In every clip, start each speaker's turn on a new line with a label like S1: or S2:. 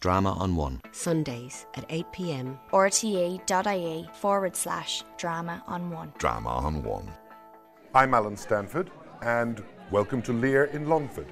S1: Drama on One.
S2: Sundays at 8pm.
S3: rte.ie forward slash drama on one.
S4: Drama on One.
S5: I'm Alan Stanford, and welcome to Lear in Longford.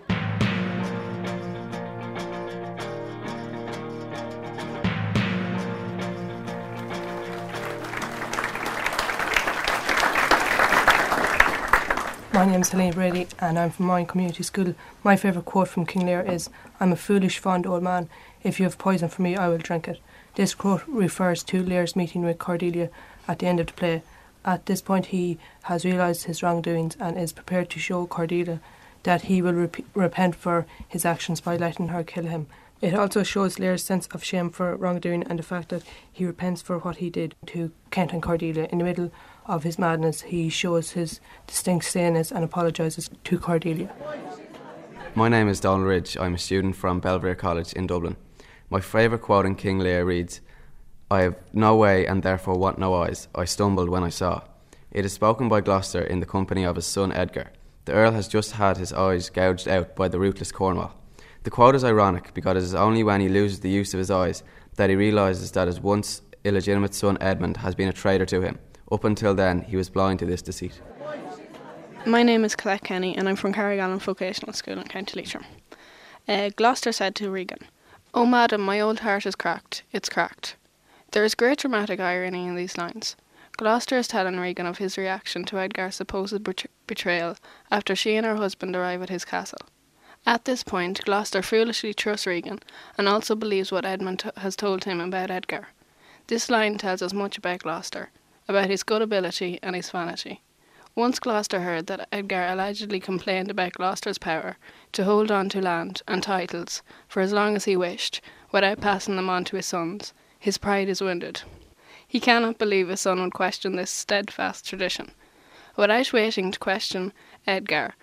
S6: My name's Helene Brady and I'm from Ryan Community School. My favourite quote from King Lear is I'm a foolish, fond old man. If you have poison for me, I will drink it. This quote refers to Lear's meeting with Cordelia at the end of the play. At this point, he has realised his wrongdoings and is prepared to show Cordelia that he will rep- repent for his actions by letting her kill him. It also shows Lear's sense of shame for wrongdoing and the fact that he repents for what he did to Kent and Cordelia. In the middle of his madness, he shows his distinct saneness and apologises to Cordelia.
S7: My name is Donald Ridge. I'm a student from Belvedere College in Dublin. My favourite quote in King Lear reads, I have no way and therefore want no eyes. I stumbled when I saw. It is spoken by Gloucester in the company of his son Edgar. The Earl has just had his eyes gouged out by the ruthless Cornwall. The quote is ironic because it is only when he loses the use of his eyes that he realises that his once illegitimate son Edmund has been a traitor to him. Up until then, he was blind to this deceit.
S8: My name is Colette Kenny and I'm from Carrigallen Vocational School in County Leitrim. Uh, Gloucester said to Regan, Oh madam, my old heart is cracked, it's cracked. There is great dramatic irony in these lines. Gloucester is telling Regan of his reaction to Edgar's supposed betr- betrayal after she and her husband arrive at his castle. At this point, Gloucester foolishly trusts Regan and also believes what Edmund t- has told him about Edgar. This line tells us much about Gloucester, about his good ability and his vanity. Once Gloucester heard that Edgar allegedly complained about Gloucester's power to hold on to land and titles for as long as he wished, without passing them on to his sons, his pride is wounded. He cannot believe his son would question this steadfast tradition. Without waiting to question Edgar,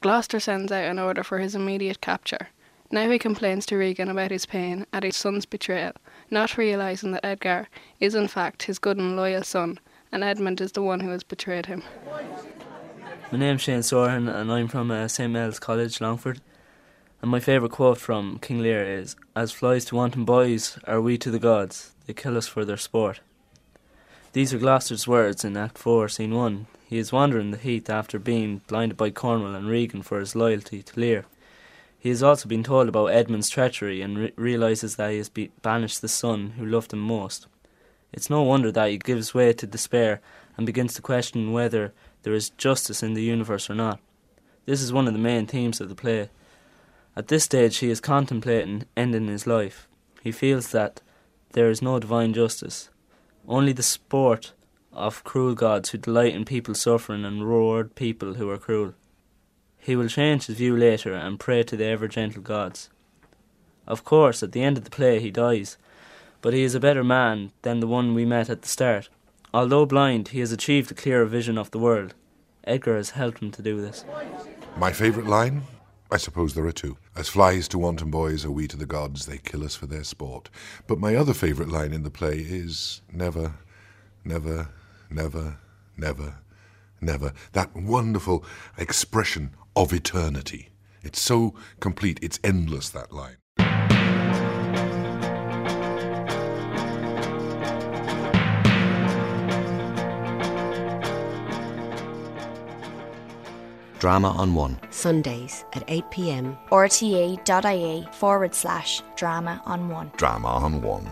S8: Gloucester sends out an order for his immediate capture. Now he complains to Regan about his pain at his son's betrayal, not realizing that Edgar is in fact his good and loyal son, and Edmund is the one who has betrayed him.
S9: My name's Shane Soren and I'm from uh, St Mel's College, Longford. And my favourite quote from King Lear is As flies to wanton boys are we to the gods, they kill us for their sport. These are Gloucester's words in Act 4, Scene 1. He is wandering the heath after being blinded by Cornwall and Regan for his loyalty to Lear. He has also been told about Edmund's treachery and re- realises that he has be- banished the son who loved him most. It's no wonder that he gives way to despair and begins to question whether there is justice in the universe or not. This is one of the main themes of the play. At this stage, he is contemplating ending his life. He feels that there is no divine justice, only the sport of cruel gods who delight in people's suffering and reward people who are cruel. He will change his view later and pray to the ever gentle gods. Of course, at the end of the play, he dies, but he is a better man than the one we met at the start. Although blind, he has achieved a clearer vision of the world. Edgar has helped him to do this.
S4: My favourite line? I suppose there are two. As flies to wanton boys are we to the gods, they kill us for their sport. But my other favourite line in the play is never, never, never, never, never. That wonderful expression of eternity. It's so complete, it's endless, that line.
S1: Drama on One.
S2: Sundays at 8pm.
S3: rte.ie forward slash drama on one.
S4: Drama on One.